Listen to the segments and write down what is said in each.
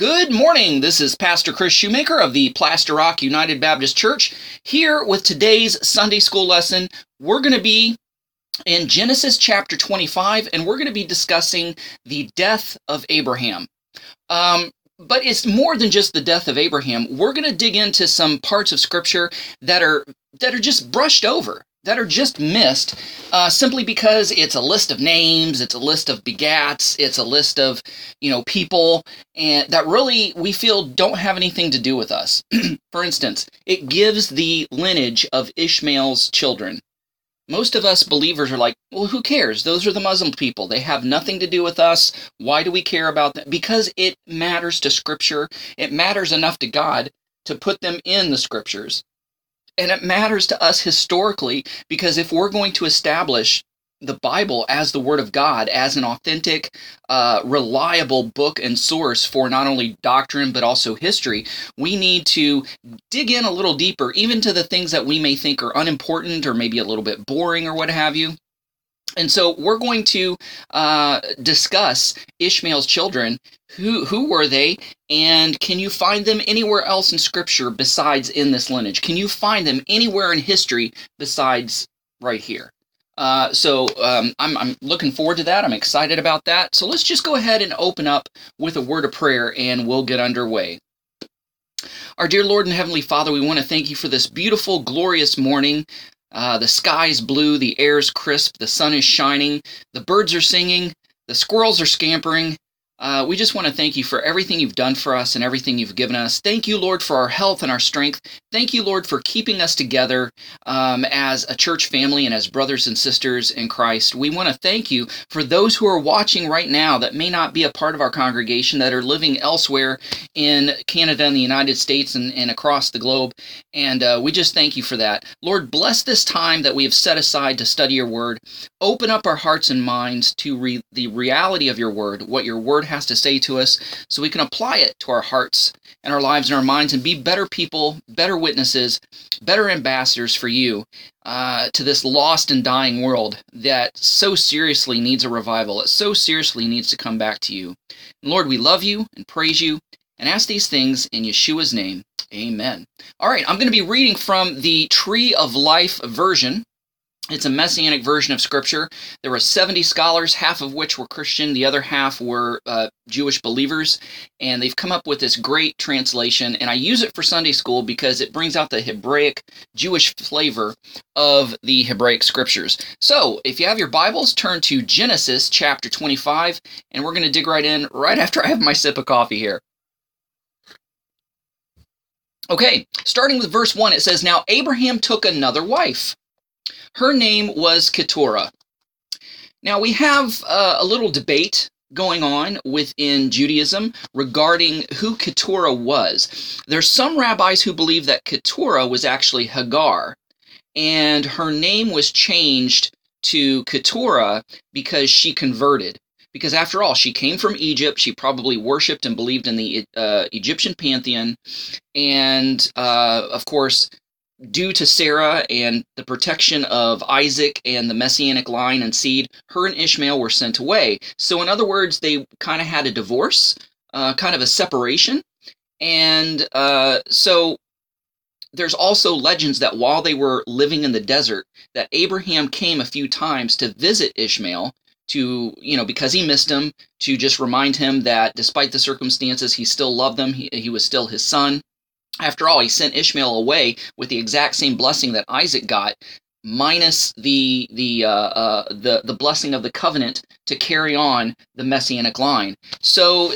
Good morning. This is Pastor Kris Shoemaker of the Plaster Rock United Baptist Church here with today's Sunday school lesson. We're going to be in Genesis chapter 25 and we're going to be discussing the death of Abraham. Um, but it's more than just the death of Abraham. We're going to dig into some parts of scripture that are that are just brushed over that are just missed uh, simply because it's a list of names, it's a list of begats, it's a list of you know people, and that really we feel don't have anything to do with us. For instance, it gives the lineage of Ishmael's children. Most of us believers are like, well, who cares? Those are the Muslim people. They have nothing to do with us. Why do we care about them? Because it matters to Scripture. It matters enough to God to put them in the Scriptures. And it matters to us historically because if we're going to establish the Bible as the Word of God, as an authentic, uh, reliable book and source for not only doctrine but also history, we need to dig in a little deeper, even to the things that we may think are unimportant or maybe a little bit boring or what have you. And so we're going to uh, discuss Ishmael's children. Who who were they, and can you find them anywhere else in Scripture besides in this lineage? Can you find them anywhere in history besides right here? Uh, so um, I'm, I'm looking forward to that. I'm excited about that. So let's just go ahead and open up with a word of prayer, and we'll get underway. Our dear Lord and Heavenly Father, we want to thank you for this beautiful, glorious morning. Uh, the sky's blue, the air's crisp, the sun is shining, the birds are singing, the squirrels are scampering, uh, we just want to thank you for everything you've done for us and everything you've given us. Thank you, Lord, for our health and our strength. Thank you, Lord, for keeping us together um, as a church family and as brothers and sisters in Christ. We want to thank you for those who are watching right now that may not be a part of our congregation, that are living elsewhere in Canada and the United States and, and across the globe. And uh, we just thank you for that. Lord, bless this time that we have set aside to study your word. Open up our hearts and minds to re- the reality of your word, what your word has to say to us so we can apply it to our hearts and our lives and our minds and be better people, better witnesses, better ambassadors for you uh, to this lost and dying world that so seriously needs a revival, that so seriously needs to come back to you. And Lord, we love you and praise you and ask these things in Yeshua's name. Amen. All right, I'm going to be reading from the Tree of Life version it's a messianic version of scripture. There were 70 scholars, half of which were Christian, the other half were uh, Jewish believers, and they've come up with this great translation. And I use it for Sunday school because it brings out the Hebraic Jewish flavor of the Hebraic scriptures. So if you have your Bibles, turn to Genesis chapter 25, and we're going to dig right in right after I have my sip of coffee here. Okay, starting with verse 1, it says, Now Abraham took another wife her name was Keturah. Now, we have uh, a little debate going on within Judaism regarding who Keturah was. There's some rabbis who believe that Keturah was actually Hagar, and her name was changed to Keturah because she converted. Because after all, she came from Egypt. She probably worshipped and believed in the uh, Egyptian pantheon. And uh, of course, due to Sarah and the protection of Isaac and the messianic line and seed, her and Ishmael were sent away. So, in other words, they kind of had a divorce, uh, kind of a separation. And uh, so, there's also legends that while they were living in the desert, that Abraham came a few times to visit Ishmael to, you know, because he missed him, to just remind him that despite the circumstances, he still loved them. He, he was still his son. After all, he sent Ishmael away with the exact same blessing that Isaac got, minus the the uh, uh, the the blessing of the covenant to carry on the messianic line. So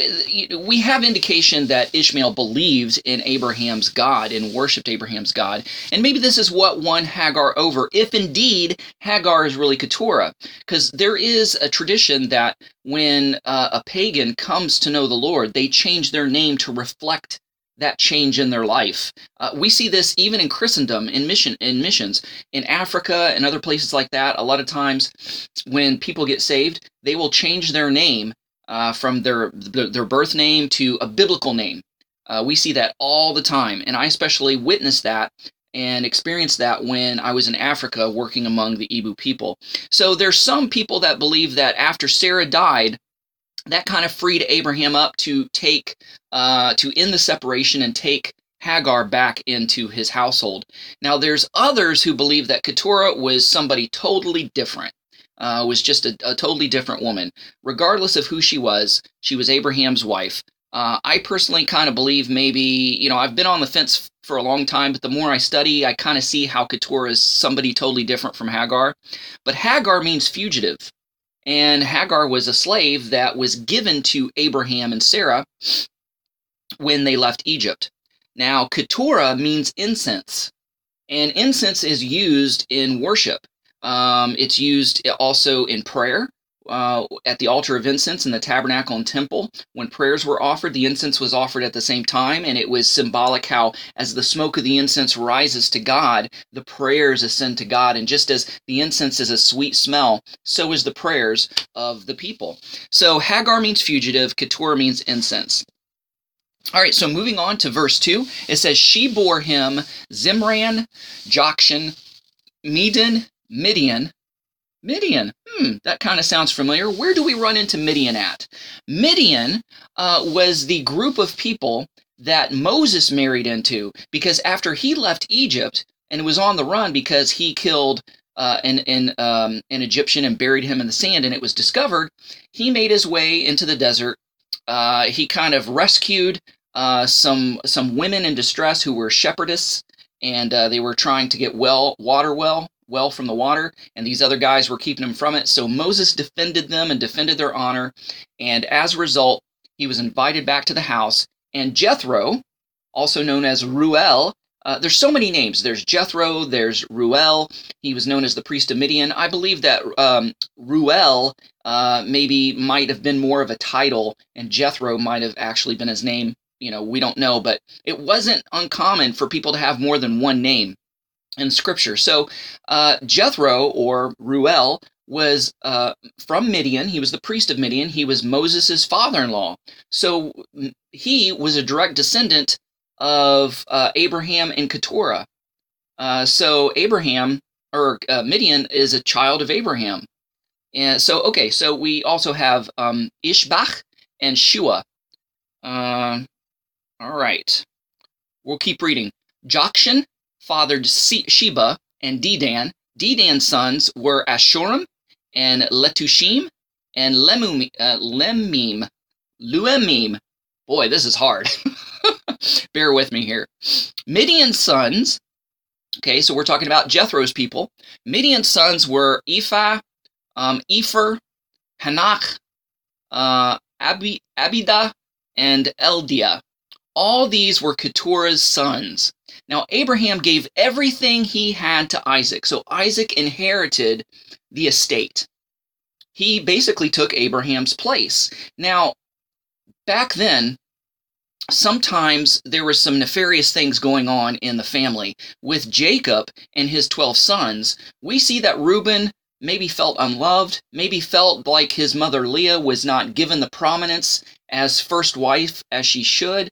we have indication that Ishmael believed in Abraham's God and worshipped Abraham's God, and maybe this is what won Hagar over, if indeed Hagar is really Keturah, because there is a tradition that when uh, a pagan comes to know the Lord, they change their name to reflect that change in their life. Uh, we see this even in Christendom, in mission, in missions, in Africa and other places like that. A lot of times, when people get saved, they will change their name uh, from their their birth name to a biblical name. Uh, we see that all the time, and I especially witnessed that and experienced that when I was in Africa working among the Ibo people. So there's some people that believe that after Sarah died, that kind of freed Abraham up to take uh, to end the separation and take Hagar back into his household. Now, there's others who believe that Keturah was somebody totally different. Uh, was just a, a totally different woman. Regardless of who she was, she was Abraham's wife. Uh, I personally kind of believe maybe, you know, I've been on the fence for a long time, but the more I study, I kind of see how Keturah is somebody totally different from Hagar. But Hagar means fugitive. And Hagar was a slave that was given to Abraham and Sarah when they left Egypt. Now, Keturah means incense, and incense is used in worship. Um, it's used also in prayer uh, at the altar of incense in the tabernacle and temple. When prayers were offered, the incense was offered at the same time, and it was symbolic how, as the smoke of the incense rises to God, the prayers ascend to God. And just as the incense is a sweet smell, so is the prayers of the people. So Hagar means fugitive, Keturah means incense. All right, so moving on to verse 2, it says, She bore him Zimran, Jokshan, Medan, Midian, Midian. Hmm, that kind of sounds familiar. Where do we run into Midian at? Midian uh, was the group of people that Moses married into because after he left Egypt and was on the run because he killed uh, an, an, um, an Egyptian and buried him in the sand and it was discovered, he made his way into the desert. Uh, he kind of rescued uh, some some women in distress who were shepherdess and uh, they were trying to get well water well well from the water, and these other guys were keeping him from it. So Moses defended them and defended their honor, and as a result, he was invited back to the house. And Jethro, also known as Reuel, uh, there's so many names. There's Jethro, there's Reuel. He was known as the priest of Midian. I believe that um, Reuel uh, maybe might have been more of a title, and Jethro might have actually been his name. You know, we don't know, but it wasn't uncommon for people to have more than one name in Scripture. So uh, Jethro or Reuel was uh, from Midian. He was the priest of Midian. He was Moses' father-in-law. So he was a direct descendant of uh, Abraham and Keturah. Uh, so Abraham or uh, Midian is a child of Abraham. And so okay, so we also have um, Ishbak and Shua. Uh, all right, we'll keep reading. Jokshan fathered Sheba and Dedan. Dedan's sons were Ashurim and Letushim and Lemum, uh, Lemim. Luemim. Boy, this is hard. Bear with me here. Midian's sons, okay, so we're talking about Jethro's people. Midian's sons were Ephah, um, Epher, Hanach, uh, Abi, Abida, and Eldia. All these were Keturah's sons. Now, Abraham gave everything he had to Isaac. So Isaac inherited the estate. He basically took Abraham's place. Now, back then, sometimes there were some nefarious things going on in the family. With Jacob and his 12 sons, we see that Reuben maybe felt unloved, maybe felt like his mother Leah was not given the prominence as first wife as she should.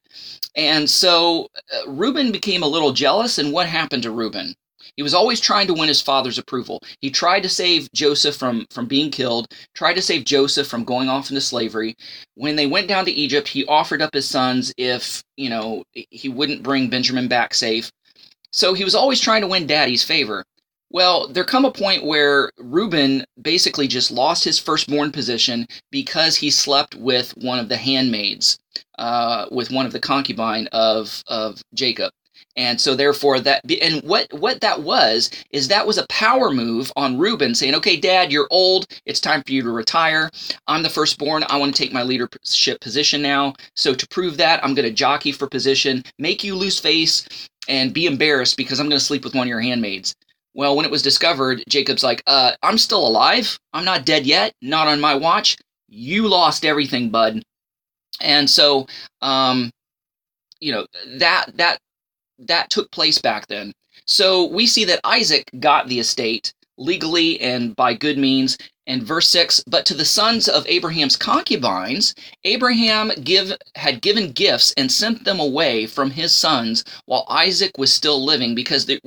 And so uh, Reuben became a little jealous. And what happened to Reuben? He was always trying to win his father's approval. He tried to save Joseph from, from being killed, tried to save Joseph from going off into slavery. When they went down to Egypt, he offered up his sons if, you know, he wouldn't bring Benjamin back safe. So he was always trying to win daddy's favor. Well, there come a point where Reuben basically just lost his firstborn position because he slept with one of the handmaids, uh, with one of the concubine of of Jacob. And so therefore that and what what that was is that was a power move on Reuben saying, "Okay, dad, you're old. It's time for you to retire. I'm the firstborn. I want to take my leadership position now. So to prove that, I'm going to jockey for position, make you lose face and be embarrassed because I'm going to sleep with one of your handmaids." Well, when it was discovered, Jacob's like, uh, I'm still alive. I'm not dead yet. Not on my watch. You lost everything, bud. And so, um, you know, that, that, that took place back then. So we see that Isaac got the estate legally and by good means. And verse 6 But to the sons of Abraham's concubines, Abraham give, had given gifts and sent them away from his sons while Isaac was still living because the,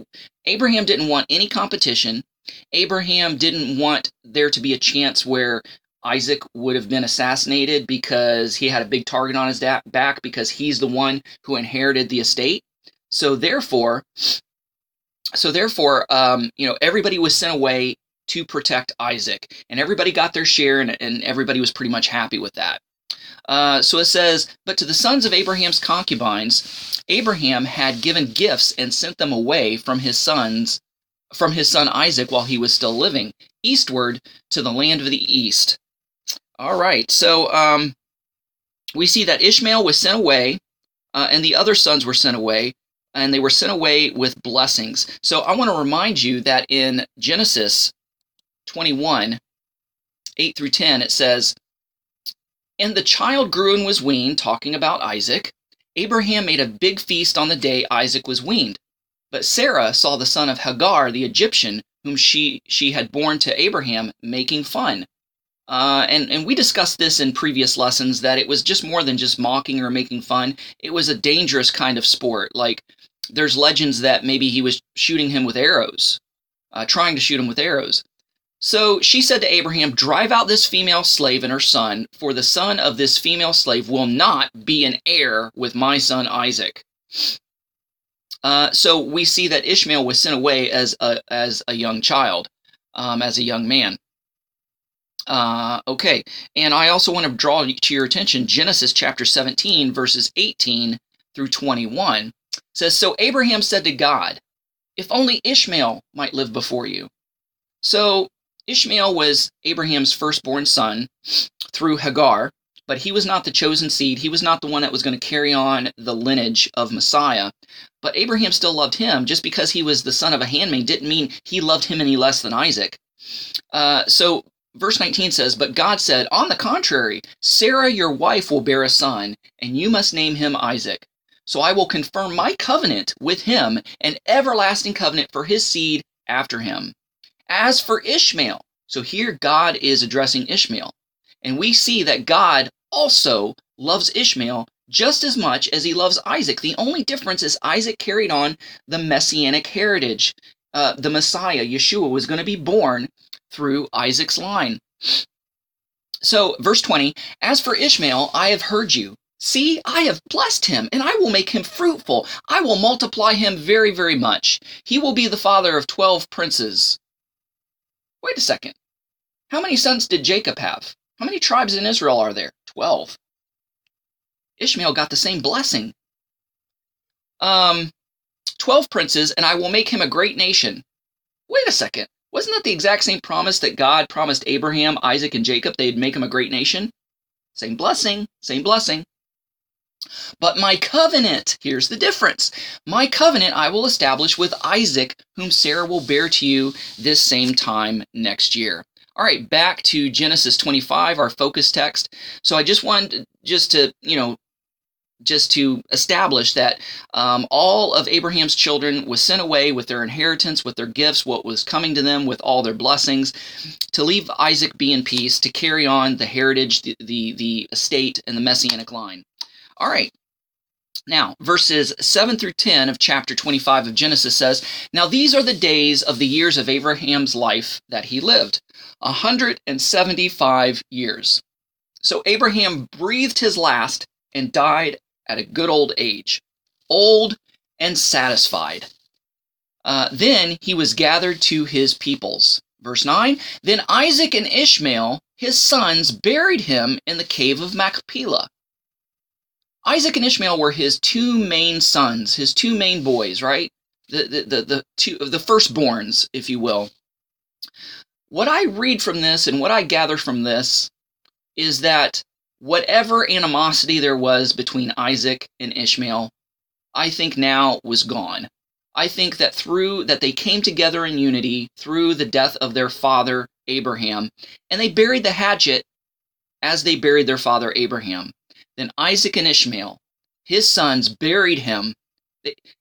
Abraham didn't want any competition. Abraham didn't want there to be a chance where Isaac would have been assassinated because he had a big target on his back because he's the one who inherited the estate. So therefore, so therefore, um, you know, everybody was sent away to protect Isaac, and everybody got their share, and, and everybody was pretty much happy with that. Uh, so it says, But to the sons of Abraham's concubines, Abraham had given gifts and sent them away from his sons, from his son Isaac while he was still living, eastward to the land of the east. All right, so um, we see that Ishmael was sent away, uh, and the other sons were sent away, and they were sent away with blessings. So I want to remind you that in Genesis 21, 8 through 10, it says, And the child grew and was weaned, talking about Isaac. Abraham made a big feast on the day Isaac was weaned. But Sarah saw the son of Hagar, the Egyptian, whom she, she had borne to Abraham, making fun. Uh, and, and we discussed this in previous lessons that it was just more than just mocking or making fun. It was a dangerous kind of sport. Like, there's legends that maybe he was shooting him with arrows, uh, trying to shoot him with arrows. So she said to Abraham, Drive out this female slave and her son, for the son of this female slave will not be an heir with my son Isaac. Uh, so we see that Ishmael was sent away as a, as a young child, um, as a young man. Uh, okay, and I also want to draw to your attention Genesis chapter 17, verses 18 through 21. Says, So Abraham said to God, If only Ishmael might live before you. So Ishmael was Abraham's firstborn son through Hagar, but he was not the chosen seed. He was not the one that was going to carry on the lineage of Messiah. But Abraham still loved him. Just because he was the son of a handmaid didn't mean he loved him any less than Isaac. Uh, so verse 19 says, But God said, On the contrary, Sarah your wife will bear a son, and you must name him Isaac. So I will confirm my covenant with him, an everlasting covenant for his seed after him. As for Ishmael, so here God is addressing Ishmael. And we see that God also loves Ishmael just as much as he loves Isaac. The only difference is Isaac carried on the messianic heritage. Uh, the Messiah, Yeshua, was going to be born through Isaac's line. So, verse 20 As for Ishmael, I have heard you. See, I have blessed him, and I will make him fruitful. I will multiply him very, very much. He will be the father of twelve princes. Wait a second. How many sons did Jacob have? How many tribes in Israel are there? Twelve. Ishmael got the same blessing. Um, twelve princes, and I will make him a great nation. Wait a second. Wasn't that the exact same promise that God promised Abraham, Isaac, and Jacob they'd make him a great nation? Same blessing, same blessing. But my covenant, here's the difference. My covenant I will establish with Isaac, whom Sarah will bear to you this same time next year. All right, back to Genesis 25, our focus text. So I just wanted just to, you know, just to establish that um, all of Abraham's children was sent away with their inheritance, with their gifts, what was coming to them, with all their blessings, to leave Isaac be in peace, to carry on the heritage, the, the, the estate, and the messianic line. All right. Now, verses 7 through 10 of chapter 25 of Genesis says, Now these are the days of the years of Abraham's life that he lived, a 175 years. So Abraham breathed his last and died at a good old age, old and satisfied. Uh, then he was gathered to his peoples. Verse 9 Then Isaac and Ishmael, his sons, buried him in the cave of Machpelah. Isaac and Ishmael were his two main sons, his two main boys, right? The, the, the, the two the firstborns, if you will. What I read from this and what I gather from this is that whatever animosity there was between Isaac and Ishmael, I think now was gone. I think that through that they came together in unity through the death of their father Abraham, and they buried the hatchet as they buried their father Abraham. Then Isaac and Ishmael, his sons, buried him.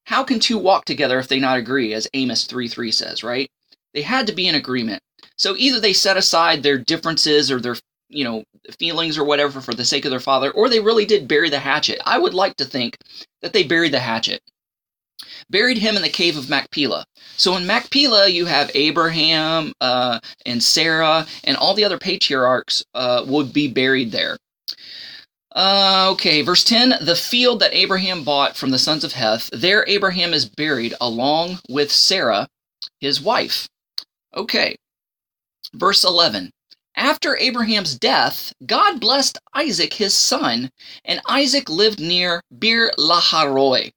How can two walk together if they not agree, as Amos 3 3 says, right? They had to be in agreement. So either they set aside their differences or their you know feelings or whatever for the sake of their father or they really did bury the hatchet i would like to think that they buried the hatchet buried him in the cave of Machpelah. So in Machpelah, you have Abraham uh, and Sarah, and all the other patriarchs uh, would be buried there. Uh, okay, verse 10 The field that Abraham bought from the sons of Heth, there Abraham is buried along with Sarah, his wife. Okay, verse 11 After Abraham's death, God blessed Isaac his son, and Isaac lived near Bir Laharoi.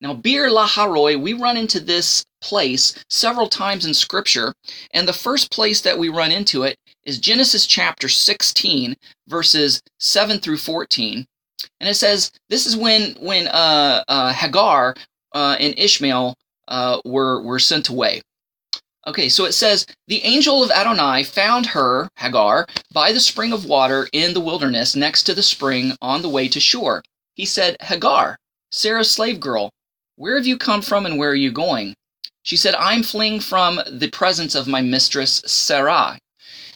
Now, Bir Laharoi, we run into this place several times in Scripture, and the first place that we run into it is Genesis chapter 16, verses 7 through 14. And it says, this is when, when uh, uh, Hagar uh, and Ishmael uh, were, were sent away. Okay, so it says, The angel of Adonai found her, Hagar, by the spring of water in the wilderness next to the spring on the way to Shur. He said, Hagar, Sarah's slave girl, where have you come from and where are you going? She said, I'm fleeing from the presence of my mistress Sarai.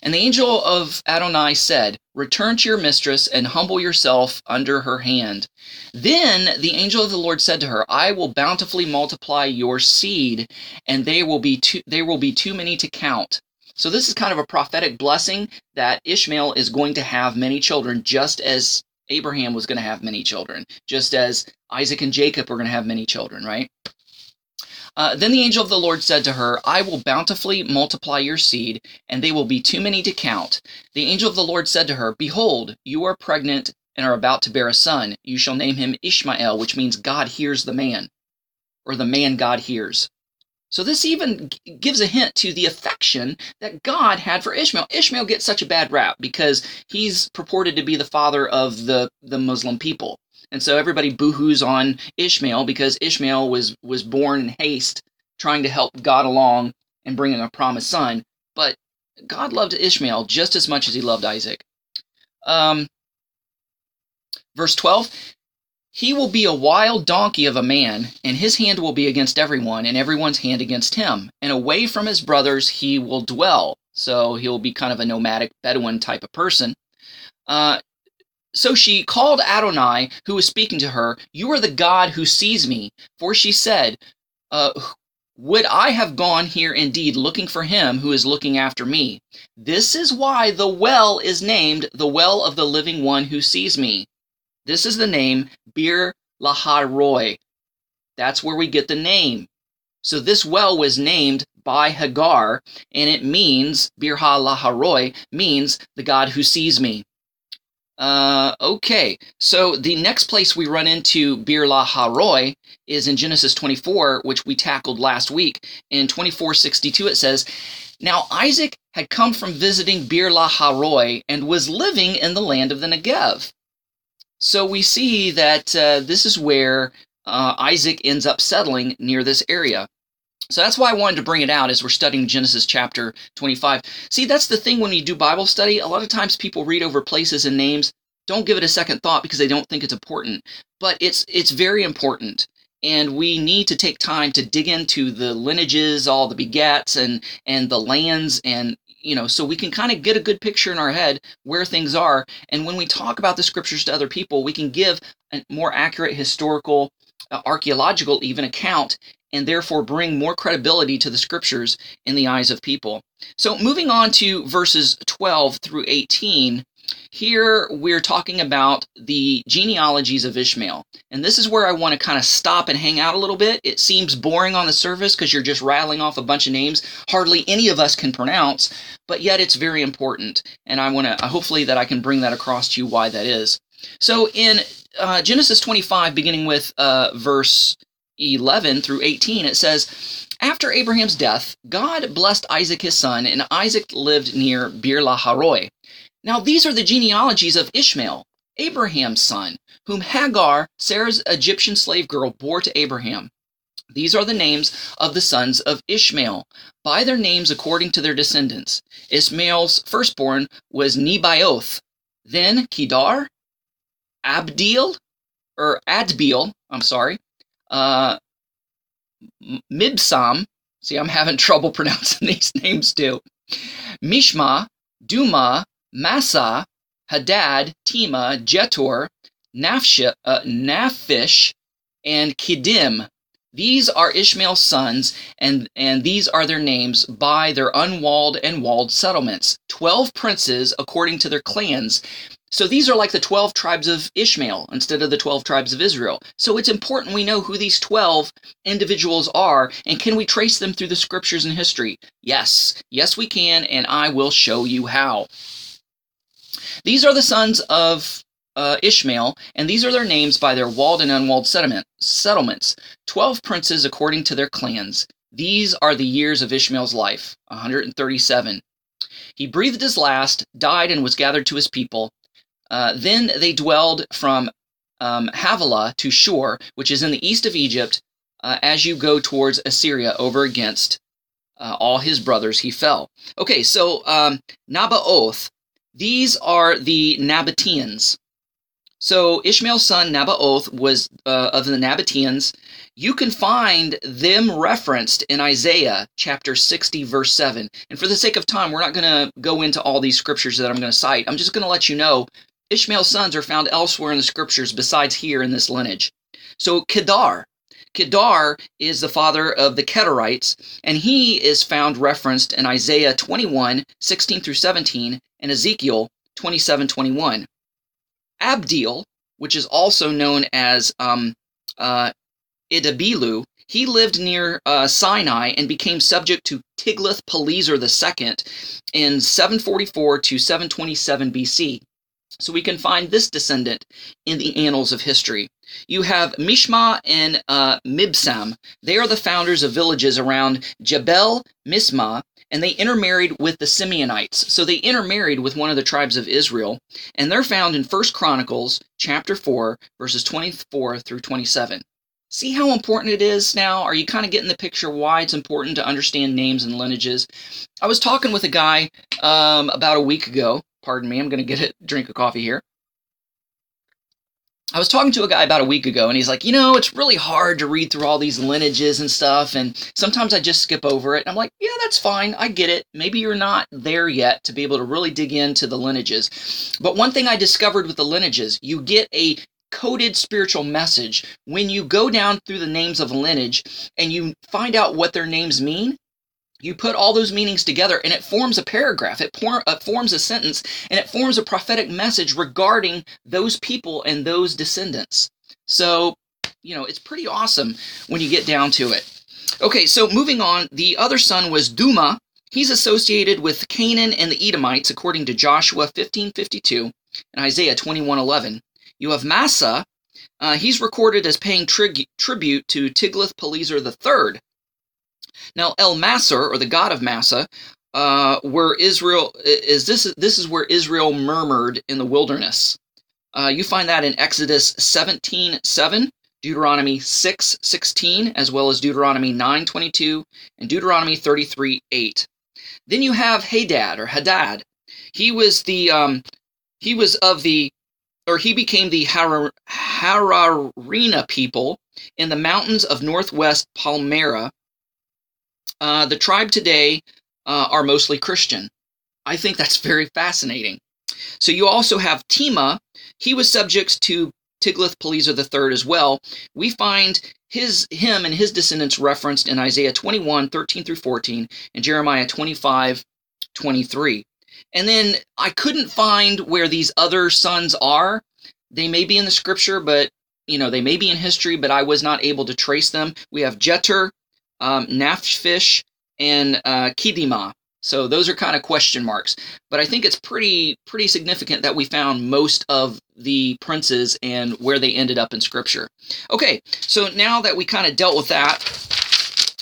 And the angel of Adonai said, Return to your mistress and humble yourself under her hand. Then the angel of the Lord said to her, I will bountifully multiply your seed, and they will be too, they will be too many to count. So this is kind of a prophetic blessing that Ishmael is going to have many children, just as Abraham was going to have many children, just as Isaac and Jacob were going to have many children, right? Uh, then the angel of the Lord said to her, I will bountifully multiply your seed, and they will be too many to count. The angel of the Lord said to her, Behold, you are pregnant and are about to bear a son. You shall name him Ishmael, which means God hears the man, or the man God hears. So this even gives a hint to the affection that God had for Ishmael. Ishmael gets such a bad rap because he's purported to be the father of the, the Muslim people. And so everybody boohoos on Ishmael because Ishmael was was born in haste, trying to help God along and bringing a promised son. But God loved Ishmael just as much as he loved Isaac. Um, verse 12 He will be a wild donkey of a man, and his hand will be against everyone, and everyone's hand against him. And away from his brothers he will dwell. So he'll be kind of a nomadic Bedouin type of person. Uh, so she called Adonai, who was speaking to her, You are the God who sees me. For she said, uh, Would I have gone here indeed looking for him who is looking after me? This is why the well is named the well of the living one who sees me. This is the name Bir Laharoi. That's where we get the name. So this well was named by Hagar, and it means, Bir Laharoi, means the God who sees me. Uh, okay, so the next place we run into Bir Laharoi is in Genesis 24, which we tackled last week. In 24:62, it says, "Now Isaac had come from visiting Bir Laharoi and was living in the land of the Negev." So we see that uh, this is where uh, Isaac ends up settling near this area. So that's why I wanted to bring it out as we're studying Genesis chapter 25. See, that's the thing when you do Bible study. A lot of times people read over places and names, don't give it a second thought because they don't think it's important. But it's it's very important. And we need to take time to dig into the lineages, all the begats and and the lands and you know, so we can kind of get a good picture in our head where things are. And when we talk about the scriptures to other people, we can give a more accurate historical, uh, archaeological even account and therefore bring more credibility to the scriptures in the eyes of people. So, moving on to verses 12 through 18, here we're talking about the genealogies of Ishmael. And this is where I want to kind of stop and hang out a little bit. It seems boring on the surface because you're just rattling off a bunch of names hardly any of us can pronounce, but yet it's very important. And I want to, hopefully, that I can bring that across to you why that is. So, in uh, Genesis 25, beginning with uh, verse 11 through 18, it says, After Abraham's death, God blessed Isaac his son, and Isaac lived near Bir Laharoi. Now these are the genealogies of Ishmael, Abraham's son, whom Hagar, Sarah's Egyptian slave girl, bore to Abraham. These are the names of the sons of Ishmael, by their names according to their descendants. Ishmael's firstborn was Nebaioth, then Kedar, Abdeel, or Adbeel, I'm sorry, uh, Mibsam. See, I'm having trouble pronouncing these names too. Mishma, Duma, Massa, Hadad, Tima, Jetor, Nafsh, uh, Naphish, and Kidim. These are Ishmael's sons, and, and these are their names by their unwalled and walled settlements. Twelve princes according to their clans. So these are like the 12 tribes of Ishmael instead of the 12 tribes of Israel. So it's important we know who these 12 individuals are and can we trace them through the scriptures and history? Yes, yes we can, and I will show you how. These are the sons of uh, Ishmael, and these are their names by their walled and unwalled settlement, settlements. Twelve princes according to their clans. These are the years of Ishmael's life 137. He breathed his last, died, and was gathered to his people. Uh, then they dwelled from um, Havilah to Shur, which is in the east of Egypt, uh, as you go towards Assyria over against uh, all his brothers, he fell. Okay, so um, Nabaoth, these are the Nabateans. So Ishmael's son Nabaoth was uh, of the Nabateans. You can find them referenced in Isaiah chapter 60, verse 7. And for the sake of time, we're not going to go into all these scriptures that I'm going to cite. I'm just going to let you know Ishmael's sons are found elsewhere in the scriptures besides here in this lineage. So Kedar. Kedar is the father of the Kedarites, and he is found referenced in Isaiah 21, 16 through 17, and Ezekiel 27, 21. Abdil, which is also known as um, uh, Idabilu, he lived near uh, Sinai and became subject to Tiglath-Pileser II in 744 to 727 BC. So we can find this descendant in the annals of history. You have Mishma and uh, Mibsam. They are the founders of villages around Jebel Misma and they intermarried with the Simeonites. So they intermarried with one of the tribes of Israel, and they're found in First Chronicles chapter 4, verses 24 through 27. See how important it is now? Are you kind of getting the picture why it's important to understand names and lineages? I was talking with a guy um, about a week ago. Pardon me, I'm going to get a drink of coffee here. I was talking to a guy about a week ago, and he's like, you know, it's really hard to read through all these lineages and stuff, and sometimes I just skip over it. And I'm like, yeah, that's fine. I get it. Maybe you're not there yet to be able to really dig into the lineages. But one thing I discovered with the lineages, you get a coded spiritual message when you go down through the names of a lineage and you find out what their names mean you put all those meanings together and it forms a paragraph. It, por- it, forms a sentence and it forms a prophetic message regarding those people and those descendants. So you know it's pretty awesome when you get down to it. Okay so moving on the other son was duma. He's associated with canaan and the edomites according to joshua 1552 and isaiah 2111 you have massa. Uh, he's recorded as paying tri- tribute to tiglath-pileser iii now, El Masser, or the god of Massa, uh, where Israel is this this is where Israel murmured in the wilderness. Uh, you find that in Exodus 17, 7, Deuteronomy 6, 16, as well as Deuteronomy 9, 22, and Deuteronomy 33, 8. Then you have Hadad or Hadad. He was the um, he was of the or he became the Harar, Hararina people in the mountains of northwest Palmyra uh, the tribe today uh, are mostly Christian. I think that's very fascinating. So you also have Tima. He was subject to Tiglath-Pileser III as well. We find his him and his descendants referenced in Isaiah 21, 13 through 14, and Jeremiah 25, 23. And then I couldn't find where these other sons are. They may be in the scripture, but you know, they may be in history, but I was not able to trace them. We have Jeter, um, Naphish, and uh, Kidima. So those are kind of question marks, but I think it's pretty pretty significant that we found most of the princes and where they ended up in Scripture. Okay, so now that we kind of dealt with that,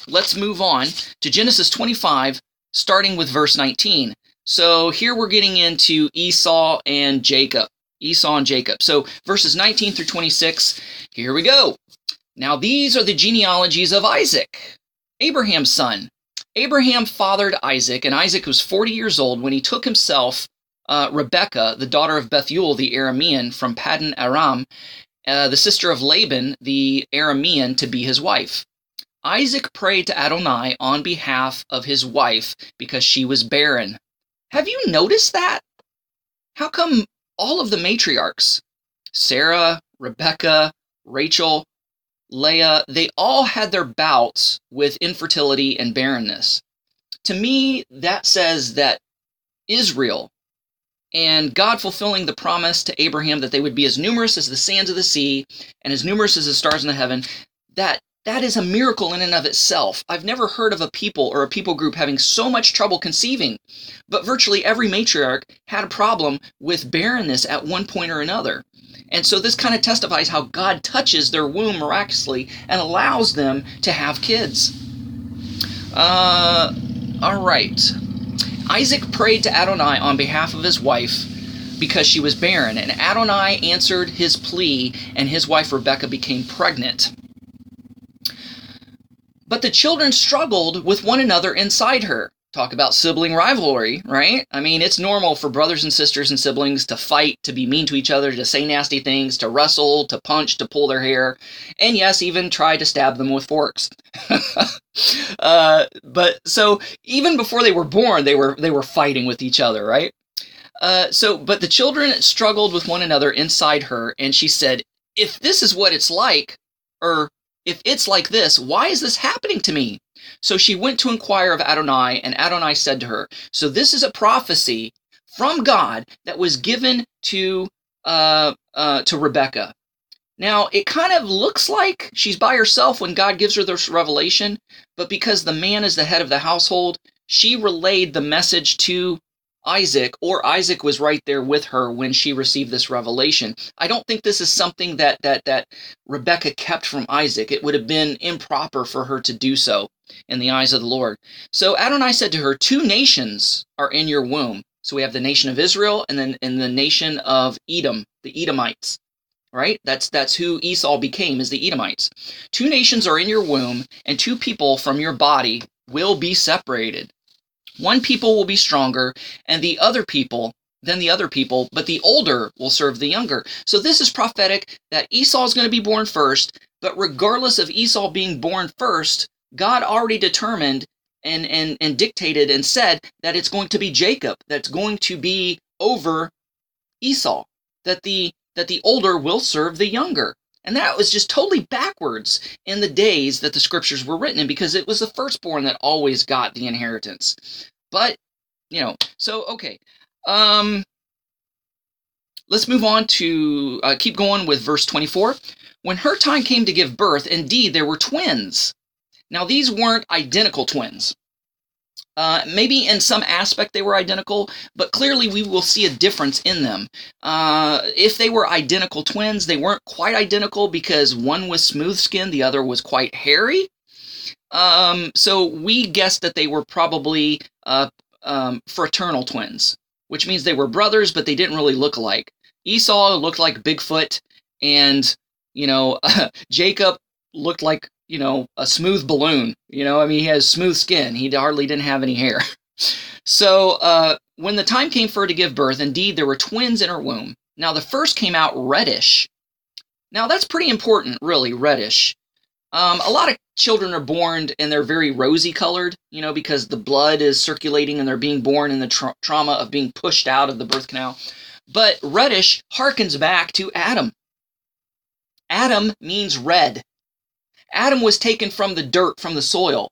let's move on to Genesis 25, starting with verse 19. So here we're getting into Esau and Jacob. Esau and Jacob. So verses 19 through 26, here we go. Now these are the genealogies of Isaac. Abraham's son. Abraham fathered Isaac, and Isaac was 40 years old when he took himself uh, Rebekah, the daughter of Bethuel the Aramean from Paddan Aram, uh, the sister of Laban the Aramean, to be his wife. Isaac prayed to Adonai on behalf of his wife because she was barren. Have you noticed that? How come all of the matriarchs, Sarah, Rebecca, Rachel, Leah, they all had their bouts with infertility and barrenness. To me, that says that Israel and God fulfilling the promise to Abraham that they would be as numerous as the sands of the sea and as numerous as the stars in the heaven, that that is a miracle in and of itself. I've never heard of a people or a people group having so much trouble conceiving, but virtually every matriarch had a problem with barrenness at one point or another. And so this kind of testifies how God touches their womb miraculously and allows them to have kids. Uh, all right. Isaac prayed to Adonai on behalf of his wife because she was barren, and Adonai answered his plea, and his wife Rebekah became pregnant. But the children struggled with one another inside her. Talk about sibling rivalry, right? I mean, it's normal for brothers and sisters and siblings to fight, to be mean to each other, to say nasty things, to wrestle, to punch, to pull their hair, and yes, even try to stab them with forks. uh, but so even before they were born, they were they were fighting with each other, right? Uh, so, but the children struggled with one another inside her, and she said, "If this is what it's like, or if it's like this, why is this happening to me? So she went to inquire of Adonai, and Adonai said to her, So this is a prophecy from God that was given to uh, uh, to Rebecca. Now it kind of looks like she's by herself when God gives her this revelation, but because the man is the head of the household, she relayed the message to Isaac, or Isaac was right there with her when she received this revelation. I don't think this is something that that that Rebecca kept from Isaac. It would have been improper for her to do so in the eyes of the Lord. So Adonai said to her, Two nations are in your womb. So we have the nation of Israel and then in the nation of Edom, the Edomites. Right? That's that's who Esau became, is the Edomites. Two nations are in your womb, and two people from your body will be separated. One people will be stronger, and the other people than the other people, but the older will serve the younger. So this is prophetic that Esau is going to be born first, but regardless of Esau being born first, God already determined and, and, and dictated and said that it's going to be Jacob that's going to be over Esau, that the that the older will serve the younger. And that was just totally backwards in the days that the scriptures were written in because it was the firstborn that always got the inheritance. But, you know, so, okay. Um, let's move on to uh, keep going with verse 24. When her time came to give birth, indeed there were twins. Now, these weren't identical twins. Uh, maybe in some aspect they were identical, but clearly we will see a difference in them. Uh, if they were identical twins, they weren't quite identical because one was smooth skinned, the other was quite hairy. Um, so we guessed that they were probably uh, um, fraternal twins, which means they were brothers, but they didn't really look alike. Esau looked like Bigfoot, and you know Jacob looked like you know, a smooth balloon. You know, I mean, he has smooth skin. He hardly didn't have any hair. so uh, when the time came for her to give birth, indeed, there were twins in her womb. Now, the first came out reddish. Now, that's pretty important, really, reddish. Um, a lot of children are born and they're very rosy colored, you know, because the blood is circulating and they're being born in the tra- trauma of being pushed out of the birth canal. But reddish harkens back to Adam. Adam means red. Adam was taken from the dirt, from the soil.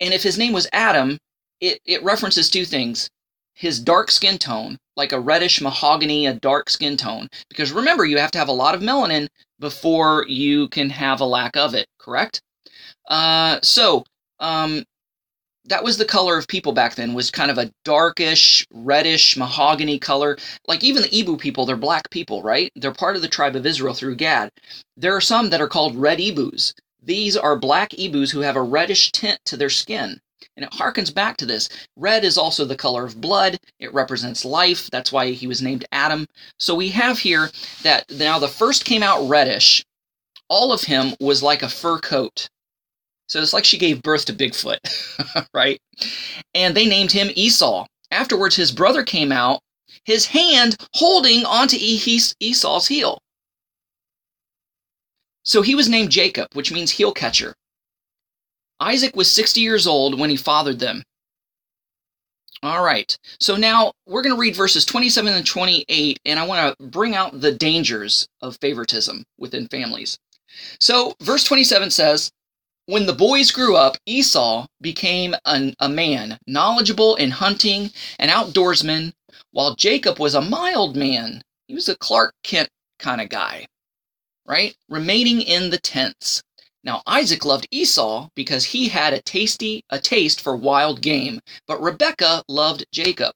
And if his name was Adam, it, it references two things his dark skin tone, like a reddish mahogany, a dark skin tone. Because remember, you have to have a lot of melanin before you can have a lack of it, correct? Uh, so, um, that was the color of people back then was kind of a darkish reddish mahogany color like even the Ibo people they're black people right they're part of the tribe of israel through gad there are some that are called red Ibos these are black Ibos who have a reddish tint to their skin. And it harkens back to this. Red is also the color of blood. It represents life. That's why he was named Adam. So we have here that now the first came out reddish. All of him was like a fur coat. So it's like she gave birth to Bigfoot, right? And they named him Esau. Afterwards, his brother came out, his hand holding onto Esau's heel. So he was named Jacob, which means heel catcher. Isaac was 60 years old when he fathered them. All right, so now we're going to read verses 27 and 28, and I want to bring out the dangers of favoritism within families. So, verse 27 says, When the boys grew up, Esau became an, a man, knowledgeable in hunting, an outdoorsman, while Jacob was a mild man. He was a Clark Kent kind of guy, right? Remaining in the tents. Now Isaac loved Esau because he had a tasty a taste for wild game, but Rebekah loved Jacob.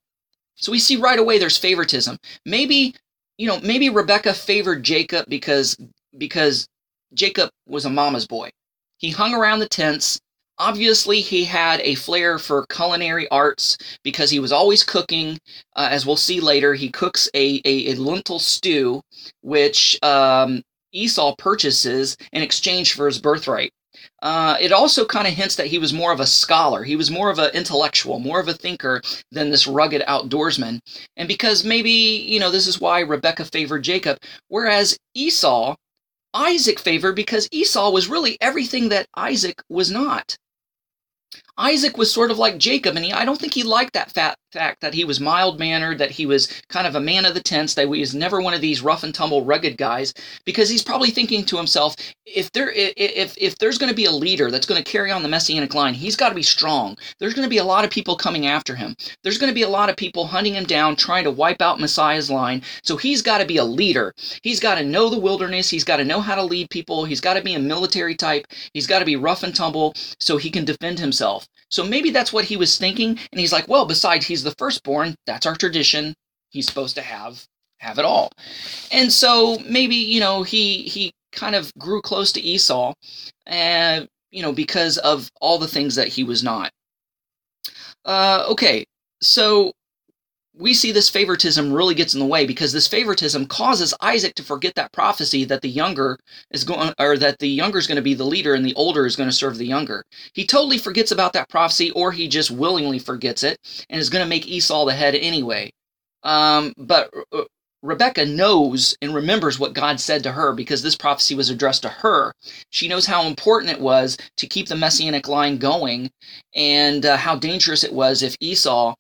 So we see right away there's favoritism. Maybe, you know, maybe Rebekah favored Jacob because because Jacob was a mama's boy. He hung around the tents. Obviously, he had a flair for culinary arts because he was always cooking. Uh, as we'll see later, he cooks a, a, a lentil stew, which um, Esau purchases in exchange for his birthright. Uh, it also kind of hints that he was more of a scholar. He was more of an intellectual, more of a thinker than this rugged outdoorsman. And because maybe, you know, this is why Rebecca favored Jacob, whereas Esau, Isaac favored because Esau was really everything that Isaac was not. Isaac was sort of like Jacob, and he, I don't think he liked that fat, fact that he was mild mannered, that he was kind of a man of the tents, that he was never one of these rough and tumble, rugged guys, because he's probably thinking to himself, if there, if if there's going to be a leader that's going to carry on the messianic line, he's got to be strong. There's going to be a lot of people coming after him. There's going to be a lot of people hunting him down, trying to wipe out Messiah's line. So he's got to be a leader. He's got to know the wilderness. He's got to know how to lead people. He's got to be a military type. He's got to be rough and tumble so he can defend himself. So maybe that's what he was thinking. And he's like, well, besides, he's the firstborn. That's our tradition. He's supposed to have have it all. And so maybe, you know, he he kind of grew close to Esau, uh, you know, because of all the things that he was not. Uh, okay, so we see this favoritism really gets in the way because this favoritism causes Isaac to forget that prophecy that the younger is going or that the younger is going to be the leader and the older is going to serve the younger. He totally forgets about that prophecy or he just willingly forgets it and is going to make Esau the head anyway. Um, but uh, Rebecca knows and remembers what God said to her because this prophecy was addressed to her. She knows how important it was to keep the messianic line going and uh, how dangerous it was if Esau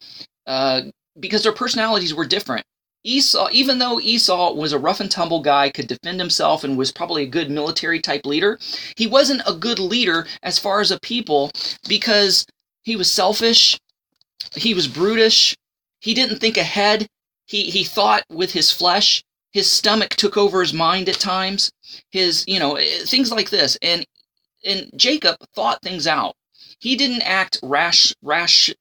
uh, because their personalities were different. Esau, even though Esau was a rough and tumble guy, could defend himself, and was probably a good military type leader, he wasn't a good leader as far as a people because he was selfish, he was brutish, he didn't think ahead, he, he thought with his flesh, his stomach took over his mind at times, his, you know, eh, things like this. And, and Jacob thought things out. He didn't act rash, rash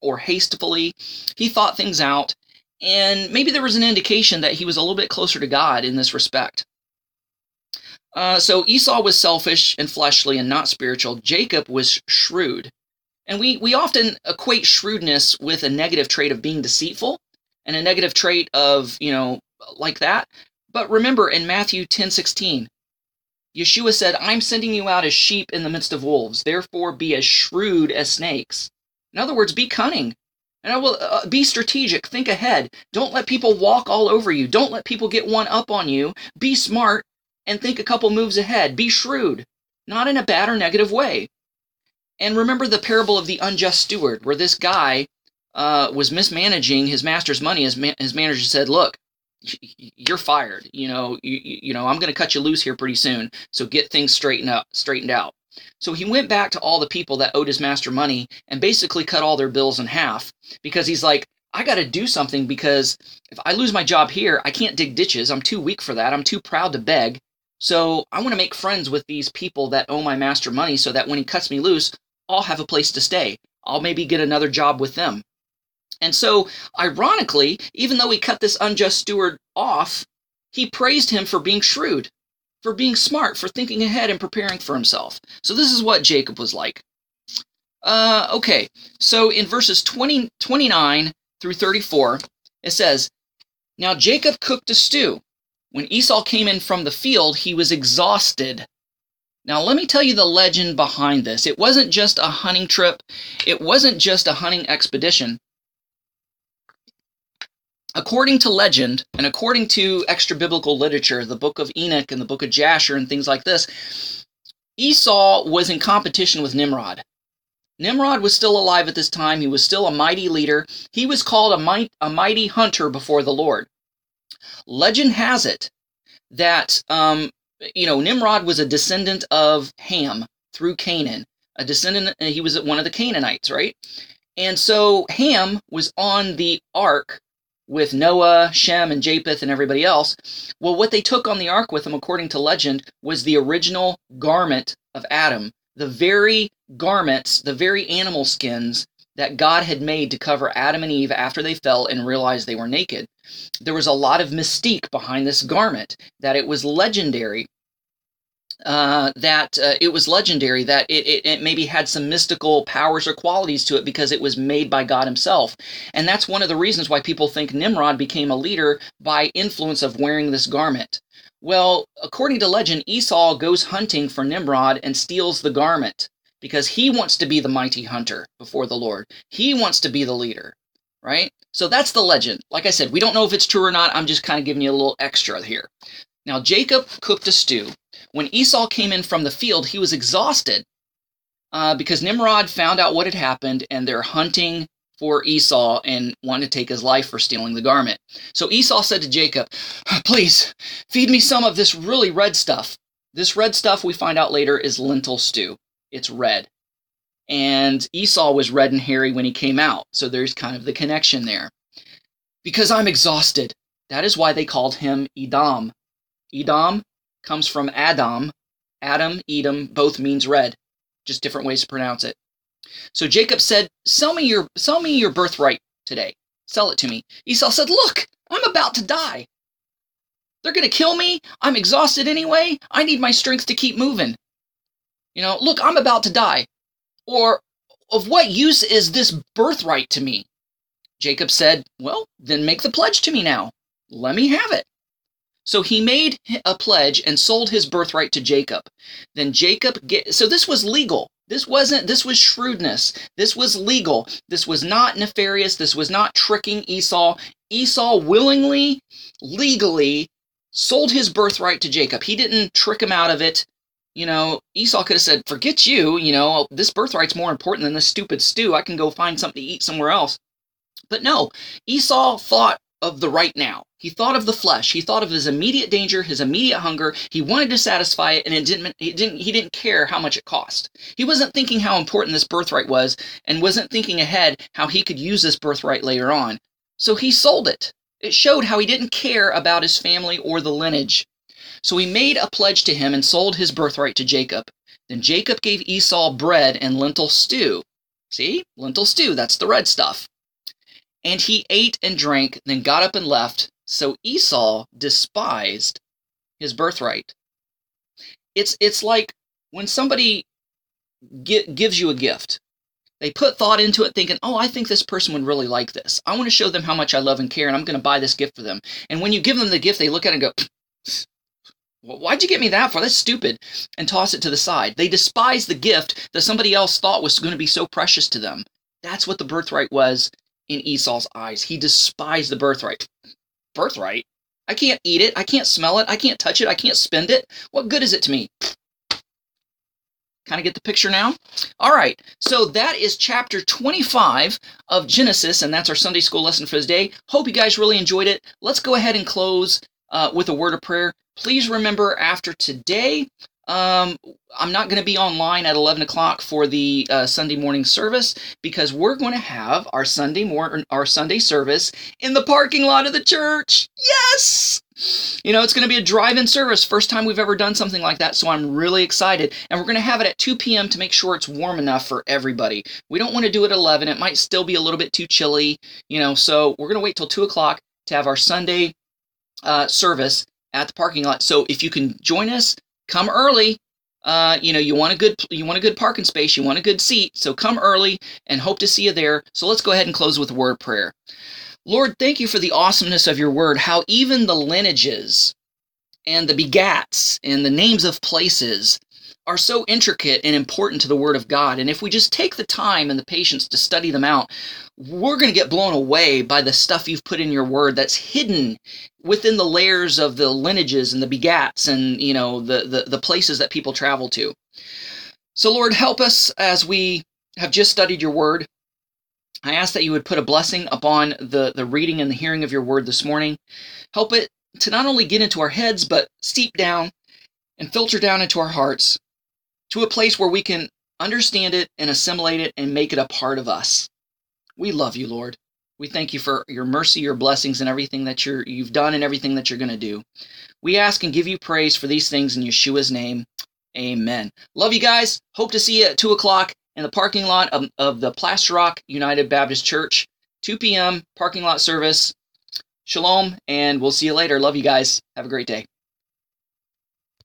or hastily. He thought things out, and maybe there was an indication that he was a little bit closer to God in this respect. Uh, so Esau was selfish and fleshly and not spiritual. Jacob was shrewd. And we, we often equate shrewdness with a negative trait of being deceitful and a negative trait of, you know, like that. But remember in Matthew 10 16, Yeshua said, I'm sending you out as sheep in the midst of wolves. Therefore be as shrewd as snakes. In other words, be cunning. And I will uh, be strategic. Think ahead. Don't let people walk all over you. Don't let people get one up on you. Be smart and think a couple moves ahead. Be shrewd, not in a bad or negative way. And remember the parable of the unjust steward, where this guy uh, was mismanaging his master's money. His, ma- his manager said, "Look, you're fired. You know, you, you know, I'm going to cut you loose here pretty soon. So get things straightened up, straightened out." So he went back to all the people that owed his master money and basically cut all their bills in half because he's like, I got to do something because if I lose my job here, I can't dig ditches. I'm too weak for that. I'm too proud to beg. So I want to make friends with these people that owe my master money so that when he cuts me loose, I'll have a place to stay. I'll maybe get another job with them. And so, ironically, even though he cut this unjust steward off, he praised him for being shrewd for being smart, for thinking ahead and preparing for himself. So this is what Jacob was like. Uh, okay, so in verses 20, 29 through 34, it says, Now Jacob cooked a stew. When Esau came in from the field, he was exhausted. Now, let me tell you the legend behind this. It wasn't just a hunting trip, it wasn't just a hunting expedition. According to legend and according to extra biblical literature, the book of Enoch and the book of Jasher and things like this, Esau was in competition with Nimrod. Nimrod was still alive at this time. He was still a mighty leader. He was called a, might, a mighty hunter before the Lord. Legend has it that um, you know, Nimrod was a descendant of Ham through Canaan, a descendant, he was one of the Canaanites, right? And so Ham was on the ark with Noah, Shem, and Japheth, and everybody else. Well, what they took on the ark with them, according to legend, was the original garment of Adam, the very garments, the very animal skins that God had made to cover Adam and Eve after they fell and realized they were naked. There was a lot of mystique behind this garment, that it was legendary uh, that uh, it was legendary, that it, it, it, maybe had some mystical powers or qualities to it because it was made by God Himself. And that's one of the reasons why people think Nimrod became a leader by influence of wearing this garment. Well, according to legend, Esau goes hunting for Nimrod and steals the garment because he wants to be the mighty hunter before the Lord. He wants to be the leader, right? So that's the legend. Like I said, we don't know if it's true or not. I'm just kind of giving you a little extra here. Now, Jacob cooked a stew. When Esau came in from the field, he was exhausted uh, because Nimrod found out what had happened and they're hunting for Esau and wanted to take his life for stealing the garment. So Esau said to Jacob, Please feed me some of this really red stuff. This red stuff we find out later is lentil stew. It's red. And Esau was red and hairy when he came out. So there's kind of the connection there. Because I'm exhausted. That is why they called him Edom, Edom comes from Adam. Adam, Edom, both means red. Just different ways to pronounce it. So Jacob said, Sell me your sell me your birthright today. Sell it to me. Esau said, Look, I'm about to die. They're gonna kill me. I'm exhausted anyway. I need my strength to keep moving. You know, look, I'm about to die. Or of what use is this birthright to me? Jacob said, Well, then make the pledge to me now. Let me have it. So he made a pledge and sold his birthright to Jacob. Then Jacob get so this was legal. This wasn't this was shrewdness. This was legal. This was not nefarious. This was not tricking Esau. Esau willingly, legally sold his birthright to Jacob. He didn't trick him out of it. You know, Esau could have said, "Forget you, you know, this birthright's more important than this stupid stew. I can go find something to eat somewhere else." But no, Esau thought of the right now. He thought of the flesh. He thought of his immediate danger, his immediate hunger. He wanted to satisfy it, and it didn't. He didn't. He didn't care how much it cost. He wasn't thinking how important this birthright was, and wasn't thinking ahead how he could use this birthright later on. So he sold it. It showed how he didn't care about his family or the lineage. So he made a pledge to him and sold his birthright to Jacob. Then Jacob gave Esau bread and lentil stew. See, lentil stew. That's the red stuff. And he ate and drank, then got up and left. So Esau despised his birthright. It's it's like when somebody gives you a gift. They put thought into it, thinking, "Oh, I think this person would really like this. I want to show them how much I love and care, and I'm going to buy this gift for them." And when you give them the gift, they look at it and go, Why'd you get me that for? That's stupid. And toss it to the side. They despise the gift that somebody else thought was going to be so precious to them. That's what the birthright was in Esau's eyes. He despised the birthright. Birthright? I can't eat it. I can't smell it. I can't touch it. I can't spend it. What good is it to me? Kind of get the picture now? All right, so that is chapter 25 of Genesis, and that's our Sunday school lesson for today. Hope you guys really enjoyed it. Let's go ahead and close uh, with a word of prayer. Please remember after today, um, I'm not going to be online at 11 o'clock for the uh, Sunday morning service because we're going to have our Sunday morning, our Sunday service in the parking lot of the church. Yes! You know, it's going to be a drive-in service. First time we've ever done something like that, so I'm really excited. And we're going to have it at 2 p.m. to make sure it's warm enough for everybody. We don't want to do it at 11. It might still be a little bit too chilly, you know, so we're going to wait till 2 o'clock to have our Sunday uh, service at the parking lot. So if you can join us, come early. Uh, you know, you want a good you want a good parking space, you want a good seat, so come early and hope to see you there. So let's go ahead and close with a word prayer. Lord, thank you for the awesomeness of your word, how even the lineages and the begats and the names of places are so intricate and important to the Word of God. And if we just take the time and the patience to study them out, we're going to get blown away by the stuff you've put in your Word that's hidden within the layers of the lineages and the begats and you know the, the, the places that people travel to. So Lord, help us as we have just studied your Word. I ask that you would put a blessing upon the, the reading and the hearing of your Word this morning. Help it to not only get into our heads, but seep down and filter down into our hearts to a place where we can understand it and assimilate it and make it a part of us. We love you, Lord. We thank you for your mercy, your blessings, and everything that you're, you've done and everything that you're going to do. We ask and give you praise for these things in Yeshua's name. Amen. Love you guys. Hope to see you at 2 o'clock in the parking lot of, of the Plaster Rock United Baptist Church. 2 p.m. parking lot service. Shalom, and we'll see you later. Love you guys. Have a great day.